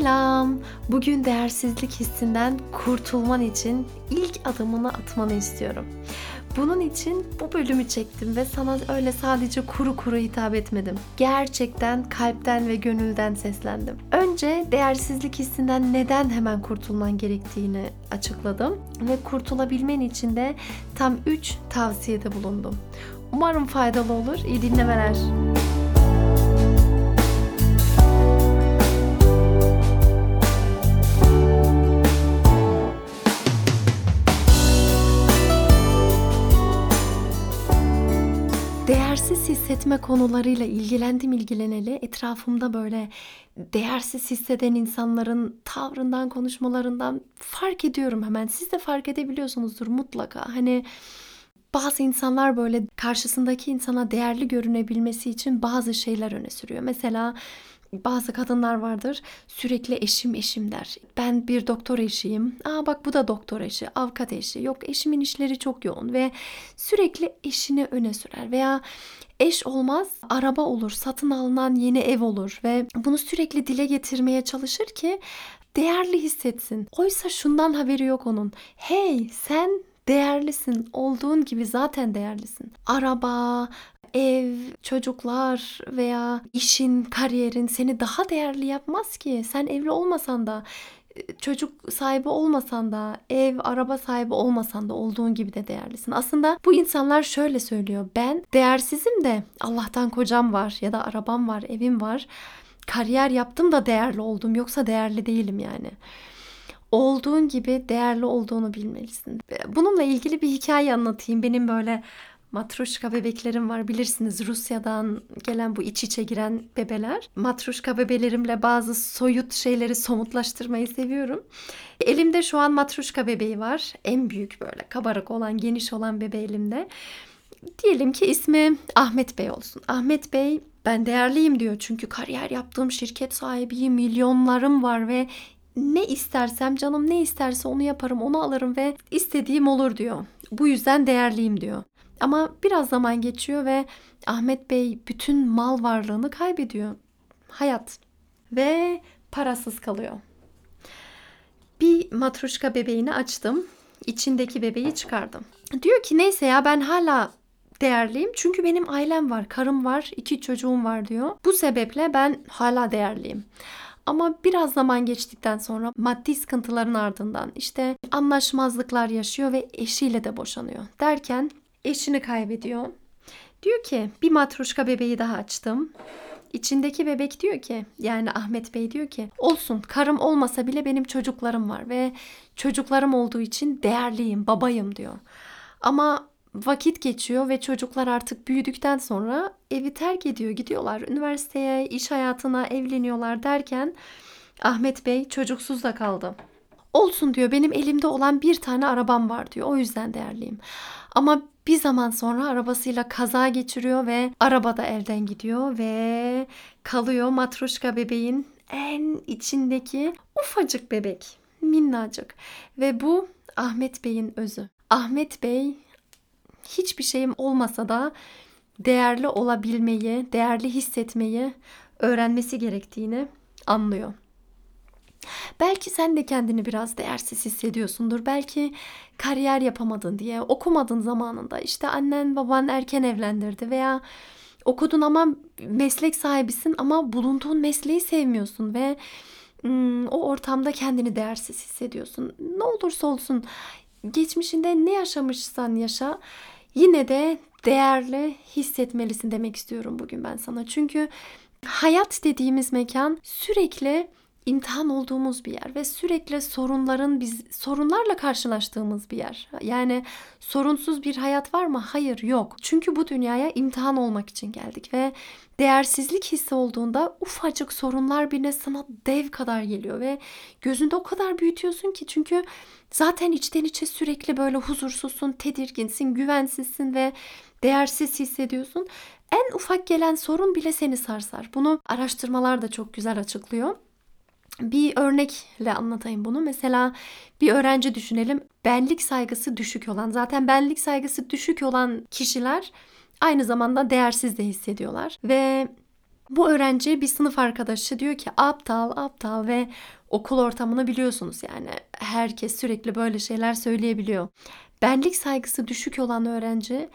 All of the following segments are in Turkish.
Selam. Bugün değersizlik hissinden kurtulman için ilk adımını atmanı istiyorum. Bunun için bu bölümü çektim ve sana öyle sadece kuru kuru hitap etmedim. Gerçekten kalpten ve gönülden seslendim. Önce değersizlik hissinden neden hemen kurtulman gerektiğini açıkladım ve kurtulabilmen için de tam 3 tavsiyede bulundum. Umarım faydalı olur. İyi dinlemeler. Hissetme konularıyla ilgilendim ilgileneli. Etrafımda böyle değersiz hisseden insanların tavrından konuşmalarından fark ediyorum hemen. Siz de fark edebiliyorsunuzdur mutlaka. Hani bazı insanlar böyle karşısındaki insana değerli görünebilmesi için bazı şeyler öne sürüyor. Mesela bazı kadınlar vardır sürekli eşim eşim der. Ben bir doktor eşiyim. Aa bak bu da doktor eşi, avukat eşi. Yok eşimin işleri çok yoğun ve sürekli eşini öne sürer veya eş olmaz araba olur, satın alınan yeni ev olur ve bunu sürekli dile getirmeye çalışır ki değerli hissetsin. Oysa şundan haberi yok onun. Hey sen değerlisin. Olduğun gibi zaten değerlisin. Araba, ev, çocuklar veya işin, kariyerin seni daha değerli yapmaz ki. Sen evli olmasan da çocuk sahibi olmasan da, ev, araba sahibi olmasan da olduğun gibi de değerlisin. Aslında bu insanlar şöyle söylüyor. Ben değersizim de Allah'tan kocam var ya da arabam var, evim var. Kariyer yaptım da değerli oldum. Yoksa değerli değilim yani olduğun gibi değerli olduğunu bilmelisin. Bununla ilgili bir hikaye anlatayım. Benim böyle matruşka bebeklerim var bilirsiniz Rusya'dan gelen bu iç içe giren bebeler. Matruşka bebelerimle bazı soyut şeyleri somutlaştırmayı seviyorum. Elimde şu an matruşka bebeği var. En büyük böyle kabarık olan geniş olan bebe elimde. Diyelim ki ismi Ahmet Bey olsun. Ahmet Bey ben değerliyim diyor çünkü kariyer yaptığım şirket sahibiyim, milyonlarım var ve ne istersem canım ne isterse onu yaparım, onu alırım ve istediğim olur diyor. Bu yüzden değerliyim diyor. Ama biraz zaman geçiyor ve Ahmet Bey bütün mal varlığını kaybediyor. Hayat. Ve parasız kalıyor. Bir matruşka bebeğini açtım. İçindeki bebeği çıkardım. Diyor ki neyse ya ben hala değerliyim. Çünkü benim ailem var, karım var, iki çocuğum var diyor. Bu sebeple ben hala değerliyim. Ama biraz zaman geçtikten sonra maddi sıkıntıların ardından işte anlaşmazlıklar yaşıyor ve eşiyle de boşanıyor. Derken eşini kaybediyor. Diyor ki bir matruşka bebeği daha açtım. İçindeki bebek diyor ki yani Ahmet Bey diyor ki olsun karım olmasa bile benim çocuklarım var ve çocuklarım olduğu için değerliyim babayım diyor. Ama vakit geçiyor ve çocuklar artık büyüdükten sonra evi terk ediyor gidiyorlar üniversiteye iş hayatına evleniyorlar derken Ahmet Bey çocuksuz da kaldı. Olsun diyor benim elimde olan bir tane arabam var diyor o yüzden değerliyim. Ama bir zaman sonra arabasıyla kaza geçiriyor ve araba da elden gidiyor ve kalıyor matruşka bebeğin en içindeki ufacık bebek. Minnacık. Ve bu Ahmet Bey'in özü. Ahmet Bey hiçbir şeyim olmasa da değerli olabilmeyi, değerli hissetmeyi öğrenmesi gerektiğini anlıyor. Belki sen de kendini biraz değersiz hissediyorsundur. Belki kariyer yapamadın diye, okumadın zamanında. İşte annen baban erken evlendirdi veya okudun ama meslek sahibisin ama bulunduğun mesleği sevmiyorsun ve o ortamda kendini değersiz hissediyorsun. Ne olursa olsun geçmişinde ne yaşamışsan yaşa yine de değerli hissetmelisin demek istiyorum bugün ben sana. Çünkü hayat dediğimiz mekan sürekli imtihan olduğumuz bir yer ve sürekli sorunların biz sorunlarla karşılaştığımız bir yer. Yani sorunsuz bir hayat var mı? Hayır, yok. Çünkü bu dünyaya imtihan olmak için geldik ve değersizlik hissi olduğunda ufacık sorunlar bile sana dev kadar geliyor ve gözünde o kadar büyütüyorsun ki çünkü zaten içten içe sürekli böyle huzursuzsun, tedirginsin, güvensizsin ve değersiz hissediyorsun. En ufak gelen sorun bile seni sarsar. Bunu araştırmalar da çok güzel açıklıyor. Bir örnekle anlatayım bunu. Mesela bir öğrenci düşünelim. Benlik saygısı düşük olan, zaten benlik saygısı düşük olan kişiler aynı zamanda değersiz de hissediyorlar. Ve bu öğrenci bir sınıf arkadaşı diyor ki aptal aptal ve okul ortamını biliyorsunuz yani herkes sürekli böyle şeyler söyleyebiliyor. Benlik saygısı düşük olan öğrenci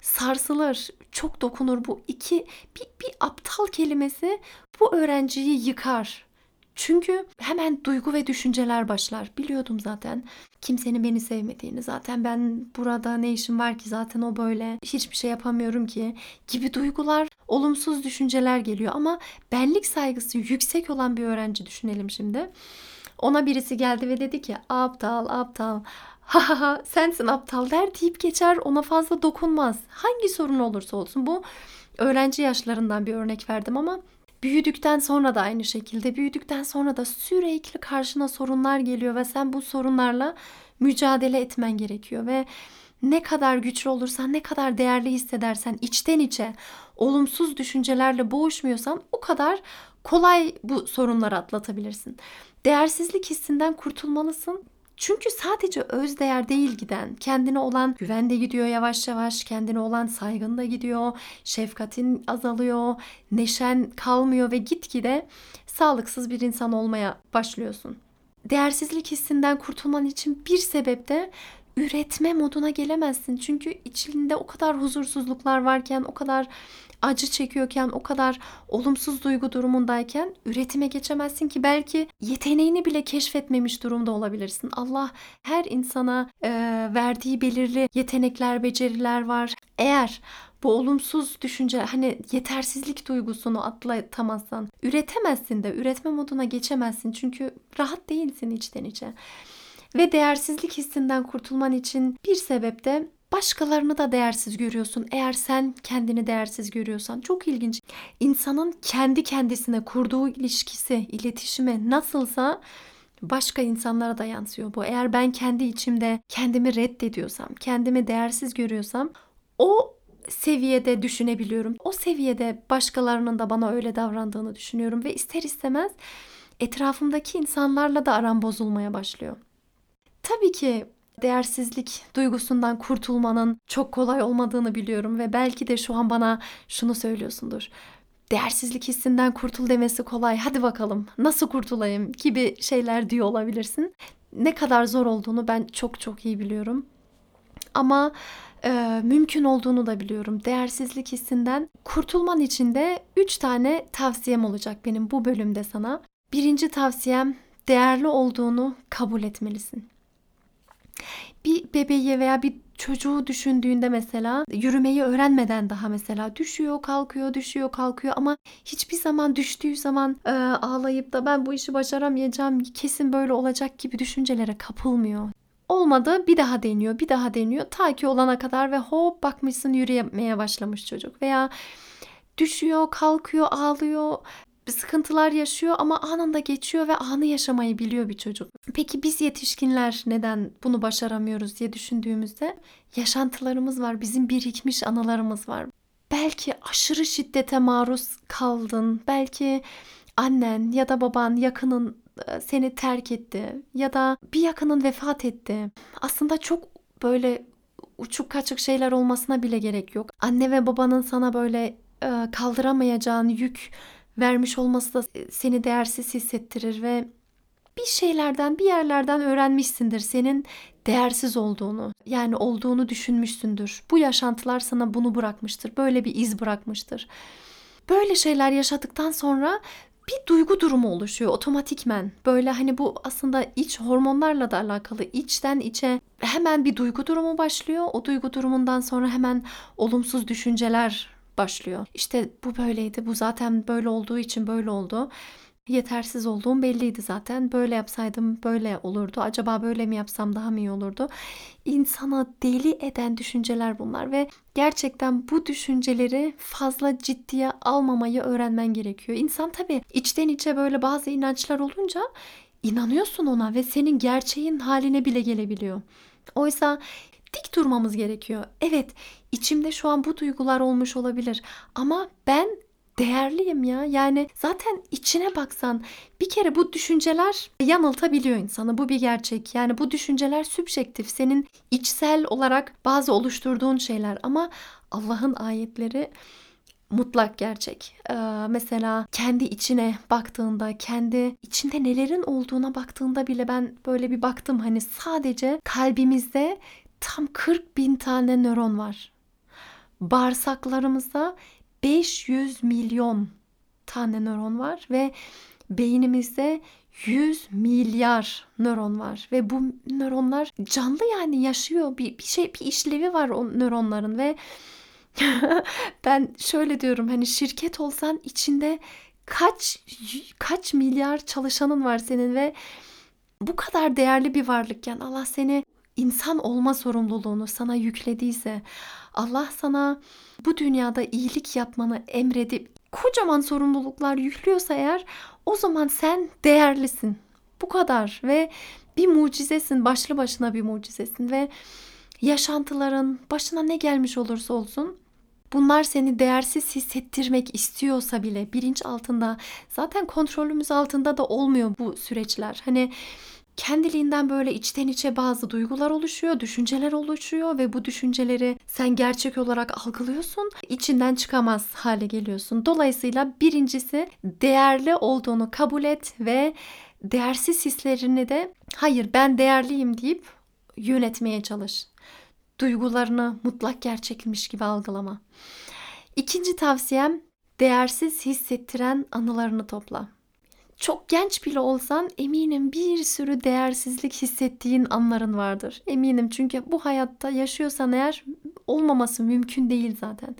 sarsılır, çok dokunur bu iki bir, bir aptal kelimesi bu öğrenciyi yıkar. Çünkü hemen duygu ve düşünceler başlar. Biliyordum zaten kimsenin beni sevmediğini. Zaten ben burada ne işim var ki zaten o böyle. Hiçbir şey yapamıyorum ki gibi duygular, olumsuz düşünceler geliyor ama benlik saygısı yüksek olan bir öğrenci düşünelim şimdi. Ona birisi geldi ve dedi ki aptal aptal ha ha ha sensin aptal der deyip geçer ona fazla dokunmaz. Hangi sorun olursa olsun bu öğrenci yaşlarından bir örnek verdim ama Büyüdükten sonra da aynı şekilde büyüdükten sonra da sürekli karşına sorunlar geliyor ve sen bu sorunlarla mücadele etmen gerekiyor ve ne kadar güçlü olursan, ne kadar değerli hissedersen, içten içe olumsuz düşüncelerle boğuşmuyorsan o kadar kolay bu sorunları atlatabilirsin. Değersizlik hissinden kurtulmalısın. Çünkü sadece öz değer değil giden, kendine olan güven de gidiyor yavaş yavaş, kendine olan saygın da gidiyor, şefkatin azalıyor, neşen kalmıyor ve gitgide sağlıksız bir insan olmaya başlıyorsun. Değersizlik hissinden kurtulman için bir sebep de üretme moduna gelemezsin. Çünkü içinde o kadar huzursuzluklar varken, o kadar acı çekiyorken, o kadar olumsuz duygu durumundayken üretime geçemezsin ki belki yeteneğini bile keşfetmemiş durumda olabilirsin. Allah her insana e, verdiği belirli yetenekler, beceriler var. Eğer bu olumsuz düşünce hani yetersizlik duygusunu atlatamazsan üretemezsin de üretme moduna geçemezsin çünkü rahat değilsin içten içe. Ve değersizlik hissinden kurtulman için bir sebep de başkalarını da değersiz görüyorsun. Eğer sen kendini değersiz görüyorsan çok ilginç. İnsanın kendi kendisine kurduğu ilişkisi, iletişimi nasılsa başka insanlara da yansıyor bu. Eğer ben kendi içimde kendimi reddediyorsam, kendimi değersiz görüyorsam o seviyede düşünebiliyorum. O seviyede başkalarının da bana öyle davrandığını düşünüyorum ve ister istemez etrafımdaki insanlarla da aram bozulmaya başlıyor. Tabii ki değersizlik duygusundan kurtulmanın çok kolay olmadığını biliyorum ve belki de şu an bana şunu söylüyorsundur. Değersizlik hissinden kurtul demesi kolay. Hadi bakalım nasıl kurtulayım gibi şeyler diyor olabilirsin. Ne kadar zor olduğunu ben çok çok iyi biliyorum. Ama e, mümkün olduğunu da biliyorum. Değersizlik hissinden kurtulman için de 3 tane tavsiyem olacak benim bu bölümde sana. Birinci tavsiyem değerli olduğunu kabul etmelisin bir bebeği veya bir çocuğu düşündüğünde mesela yürümeyi öğrenmeden daha mesela düşüyor, kalkıyor, düşüyor, kalkıyor ama hiçbir zaman düştüğü zaman e, ağlayıp da ben bu işi başaramayacağım, kesin böyle olacak gibi düşüncelere kapılmıyor. Olmadı bir daha deniyor, bir daha deniyor ta ki olana kadar ve hop bakmışsın yürüyemeye başlamış çocuk veya düşüyor, kalkıyor, ağlıyor sıkıntılar yaşıyor ama anında geçiyor ve anı yaşamayı biliyor bir çocuk. Peki biz yetişkinler neden bunu başaramıyoruz diye düşündüğümüzde yaşantılarımız var, bizim birikmiş anılarımız var. Belki aşırı şiddete maruz kaldın, belki annen ya da baban yakının e, seni terk etti ya da bir yakının vefat etti. Aslında çok böyle uçuk kaçık şeyler olmasına bile gerek yok. Anne ve babanın sana böyle e, kaldıramayacağın yük vermiş olması da seni değersiz hissettirir ve bir şeylerden, bir yerlerden öğrenmişsindir senin değersiz olduğunu. Yani olduğunu düşünmüşsündür. Bu yaşantılar sana bunu bırakmıştır. Böyle bir iz bırakmıştır. Böyle şeyler yaşadıktan sonra bir duygu durumu oluşuyor otomatikmen. Böyle hani bu aslında iç hormonlarla da alakalı. İçten içe hemen bir duygu durumu başlıyor. O duygu durumundan sonra hemen olumsuz düşünceler başlıyor. İşte bu böyleydi. Bu zaten böyle olduğu için böyle oldu. Yetersiz olduğum belliydi zaten. Böyle yapsaydım böyle olurdu. Acaba böyle mi yapsam daha mı iyi olurdu? İnsana deli eden düşünceler bunlar ve gerçekten bu düşünceleri fazla ciddiye almamayı öğrenmen gerekiyor. İnsan tabii içten içe böyle bazı inançlar olunca inanıyorsun ona ve senin gerçeğin haline bile gelebiliyor. Oysa dik durmamız gerekiyor. Evet, içimde şu an bu duygular olmuş olabilir ama ben değerliyim ya. Yani zaten içine baksan bir kere bu düşünceler yanıltabiliyor insanı. Bu bir gerçek. Yani bu düşünceler sübjektif. Senin içsel olarak bazı oluşturduğun şeyler ama Allah'ın ayetleri mutlak gerçek. Ee, mesela kendi içine baktığında, kendi içinde nelerin olduğuna baktığında bile ben böyle bir baktım. Hani sadece kalbimizde tam 40 bin tane nöron var. Bağırsaklarımızda 500 milyon tane nöron var ve beynimizde 100 milyar nöron var. Ve bu nöronlar canlı yani yaşıyor. Bir, bir şey bir işlevi var o nöronların ve ben şöyle diyorum hani şirket olsan içinde kaç kaç milyar çalışanın var senin ve bu kadar değerli bir varlıkken Allah seni insan olma sorumluluğunu sana yüklediyse, Allah sana bu dünyada iyilik yapmanı emredip kocaman sorumluluklar yüklüyorsa eğer o zaman sen değerlisin. Bu kadar ve bir mucizesin, başlı başına bir mucizesin ve yaşantıların başına ne gelmiş olursa olsun bunlar seni değersiz hissettirmek istiyorsa bile bilinç altında zaten kontrolümüz altında da olmuyor bu süreçler. Hani kendiliğinden böyle içten içe bazı duygular oluşuyor, düşünceler oluşuyor ve bu düşünceleri sen gerçek olarak algılıyorsun. içinden çıkamaz hale geliyorsun. Dolayısıyla birincisi değerli olduğunu kabul et ve değersiz hislerini de hayır ben değerliyim deyip yönetmeye çalış. Duygularını mutlak gerçekmiş gibi algılama. İkinci tavsiyem değersiz hissettiren anılarını topla çok genç bile olsan eminim bir sürü değersizlik hissettiğin anların vardır. Eminim çünkü bu hayatta yaşıyorsan eğer olmaması mümkün değil zaten.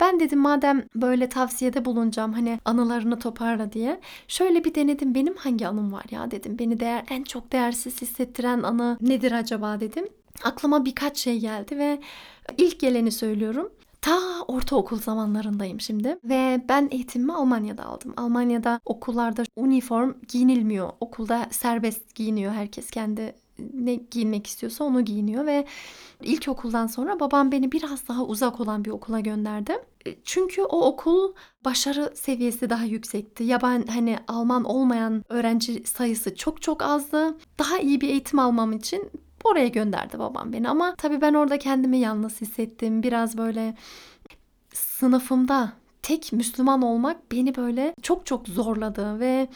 Ben dedim madem böyle tavsiyede bulunacağım hani anılarını toparla diye. Şöyle bir denedim benim hangi anım var ya dedim. Beni değer en çok değersiz hissettiren anı nedir acaba dedim. Aklıma birkaç şey geldi ve ilk geleni söylüyorum. Ta ortaokul zamanlarındayım şimdi ve ben eğitimimi Almanya'da aldım. Almanya'da okullarda uniform giyinilmiyor. Okulda serbest giyiniyor herkes kendi ne giyinmek istiyorsa onu giyiniyor ve ilkokuldan sonra babam beni biraz daha uzak olan bir okula gönderdi. E, çünkü o okul başarı seviyesi daha yüksekti. Yaban hani Alman olmayan öğrenci sayısı çok çok azdı. Daha iyi bir eğitim almam için Oraya gönderdi babam beni ama tabii ben orada kendimi yalnız hissettim. Biraz böyle sınıfımda tek Müslüman olmak beni böyle çok çok zorladı ve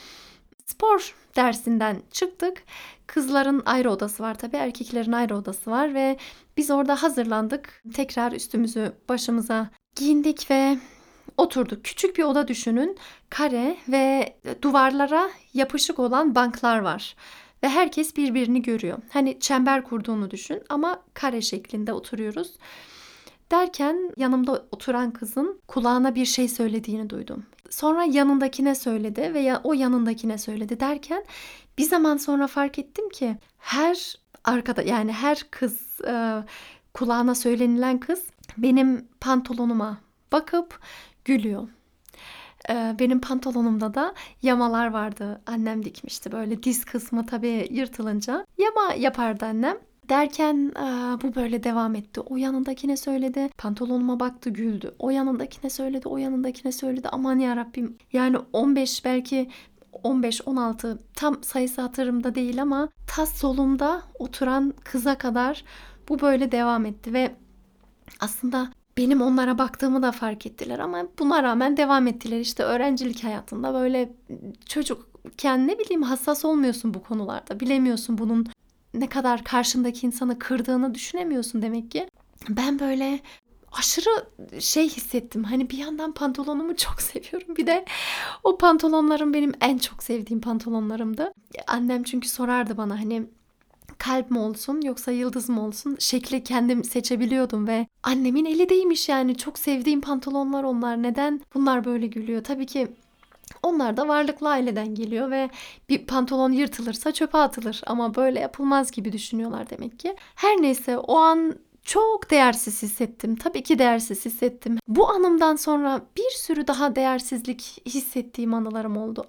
spor dersinden çıktık. Kızların ayrı odası var tabii erkeklerin ayrı odası var ve biz orada hazırlandık. Tekrar üstümüzü başımıza giyindik ve oturduk. Küçük bir oda düşünün. Kare ve duvarlara yapışık olan banklar var ve herkes birbirini görüyor. Hani çember kurduğunu düşün ama kare şeklinde oturuyoruz. Derken yanımda oturan kızın kulağına bir şey söylediğini duydum. Sonra yanındakine söyledi ve o yanındakine söyledi derken bir zaman sonra fark ettim ki her arkada yani her kız e, kulağına söylenilen kız benim pantolonuma bakıp gülüyor. Benim pantolonumda da yamalar vardı. Annem dikmişti böyle diz kısmı tabii yırtılınca. Yama yapardı annem. Derken bu böyle devam etti. O yanındakine söyledi. Pantolonuma baktı güldü. O yanındakine söyledi. O yanındakine söyledi. Aman ya Rabbim. Yani 15 belki 15-16 tam sayısı hatırımda değil ama tas solumda oturan kıza kadar bu böyle devam etti ve aslında benim onlara baktığımı da fark ettiler ama buna rağmen devam ettiler. İşte öğrencilik hayatında böyle çocukken ne bileyim hassas olmuyorsun bu konularda. Bilemiyorsun bunun ne kadar karşındaki insanı kırdığını düşünemiyorsun demek ki. Ben böyle aşırı şey hissettim. Hani bir yandan pantolonumu çok seviyorum. Bir de o pantolonlarım benim en çok sevdiğim pantolonlarımdı. Annem çünkü sorardı bana hani kalp mi olsun yoksa yıldız mı olsun şekli kendim seçebiliyordum ve annemin eli değmiş yani çok sevdiğim pantolonlar onlar neden bunlar böyle gülüyor tabii ki Onlar da varlıklı aileden geliyor ve bir pantolon yırtılırsa çöpe atılır ama böyle yapılmaz gibi düşünüyorlar demek ki. Her neyse o an çok değersiz hissettim. Tabii ki değersiz hissettim. Bu anımdan sonra bir sürü daha değersizlik hissettiğim anılarım oldu.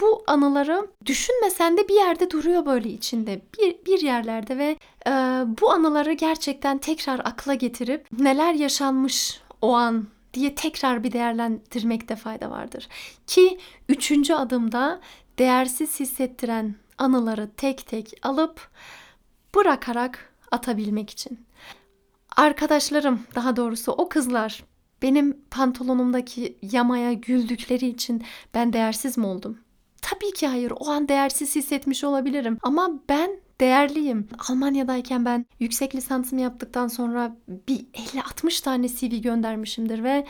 Bu anıları düşünmesen de bir yerde duruyor böyle içinde. Bir, bir yerlerde ve e, bu anıları gerçekten tekrar akla getirip neler yaşanmış o an diye tekrar bir değerlendirmekte fayda vardır. Ki üçüncü adımda değersiz hissettiren anıları tek tek alıp bırakarak atabilmek için. Arkadaşlarım daha doğrusu o kızlar benim pantolonumdaki yamaya güldükleri için ben değersiz mi oldum? Tabii ki hayır. O an değersiz hissetmiş olabilirim. Ama ben değerliyim. Almanya'dayken ben yüksek lisansımı yaptıktan sonra bir 50-60 tane CV göndermişimdir ve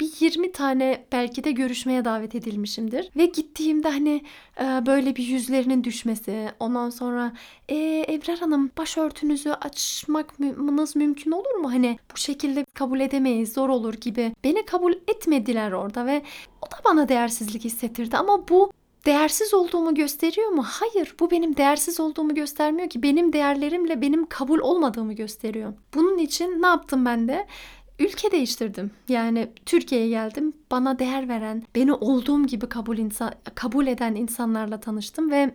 bir 20 tane belki de görüşmeye davet edilmişimdir. Ve gittiğimde hani e, böyle bir yüzlerinin düşmesi, ondan sonra e, Ebrar Hanım başörtünüzü açmanız mümkün olur mu? Hani bu şekilde kabul edemeyiz, zor olur gibi. Beni kabul etmediler orada ve o da bana değersizlik hissettirdi ama bu değersiz olduğumu gösteriyor mu? Hayır, bu benim değersiz olduğumu göstermiyor ki. Benim değerlerimle benim kabul olmadığımı gösteriyor. Bunun için ne yaptım ben de? ülke değiştirdim. Yani Türkiye'ye geldim. Bana değer veren, beni olduğum gibi kabul insan kabul eden insanlarla tanıştım ve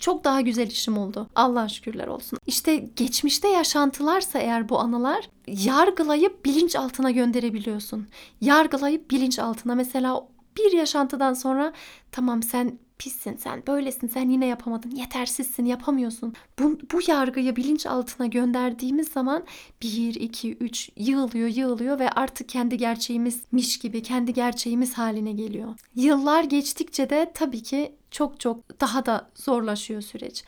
çok daha güzel işim oldu. Allah şükürler olsun. İşte geçmişte yaşantılarsa eğer bu anılar yargılayıp bilinç altına gönderebiliyorsun. Yargılayıp bilinç altına mesela bir yaşantıdan sonra tamam sen pissin, sen böylesin, sen yine yapamadın, yetersizsin, yapamıyorsun. Bu, bu yargıyı bilinç altına gönderdiğimiz zaman 1, 2, 3 yığılıyor, yığılıyor ve artık kendi gerçeğimizmiş gibi, kendi gerçeğimiz haline geliyor. Yıllar geçtikçe de tabii ki çok çok daha da zorlaşıyor süreç.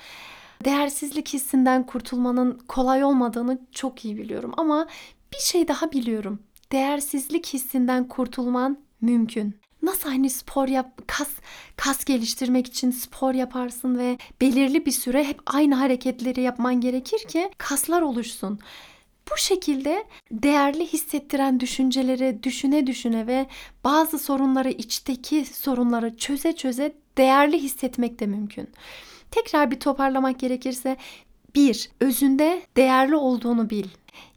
Değersizlik hissinden kurtulmanın kolay olmadığını çok iyi biliyorum ama bir şey daha biliyorum. Değersizlik hissinden kurtulman mümkün. Nasıl hani spor yap, kas kas geliştirmek için spor yaparsın ve belirli bir süre hep aynı hareketleri yapman gerekir ki kaslar oluşsun. Bu şekilde değerli hissettiren düşünceleri düşüne düşüne ve bazı sorunları içteki sorunları çöze çöze değerli hissetmek de mümkün. Tekrar bir toparlamak gerekirse bir Özünde değerli olduğunu bil.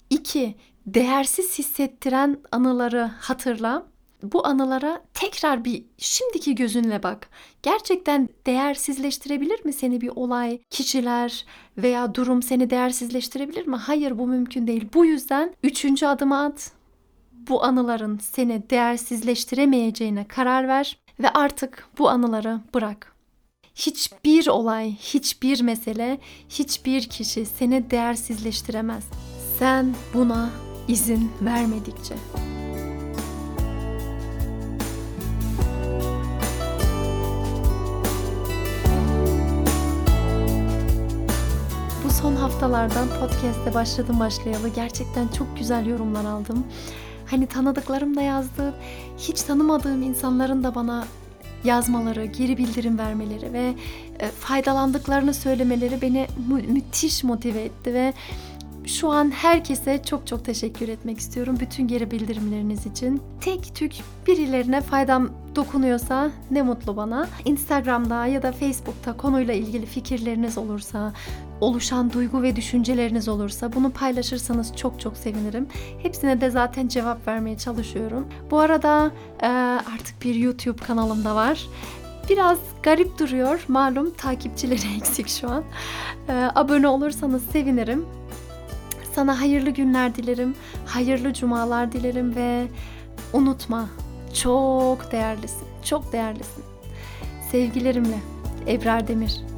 2. Değersiz hissettiren anıları hatırla bu anılara tekrar bir şimdiki gözünle bak. Gerçekten değersizleştirebilir mi seni bir olay, kişiler veya durum seni değersizleştirebilir mi? Hayır bu mümkün değil. Bu yüzden üçüncü adımı at. Bu anıların seni değersizleştiremeyeceğine karar ver ve artık bu anıları bırak. Hiçbir olay, hiçbir mesele, hiçbir kişi seni değersizleştiremez. Sen buna izin vermedikçe. Haftalardan podcast'te başladım başlayalı gerçekten çok güzel yorumlar aldım. Hani tanıdıklarım da yazdı. Hiç tanımadığım insanların da bana yazmaları, geri bildirim vermeleri ve e, faydalandıklarını söylemeleri beni mü- müthiş motive etti ve şu an herkese çok çok teşekkür etmek istiyorum bütün geri bildirimleriniz için. Tek tük birilerine faydam dokunuyorsa ne mutlu bana. Instagram'da ya da Facebook'ta konuyla ilgili fikirleriniz olursa, oluşan duygu ve düşünceleriniz olursa bunu paylaşırsanız çok çok sevinirim. Hepsine de zaten cevap vermeye çalışıyorum. Bu arada e, artık bir YouTube kanalım da var. Biraz garip duruyor. Malum takipçileri eksik şu an. E, abone olursanız sevinirim. Sana hayırlı günler dilerim, hayırlı cumalar dilerim ve unutma çok değerlisin, çok değerlisin. Sevgilerimle Ebrar Demir.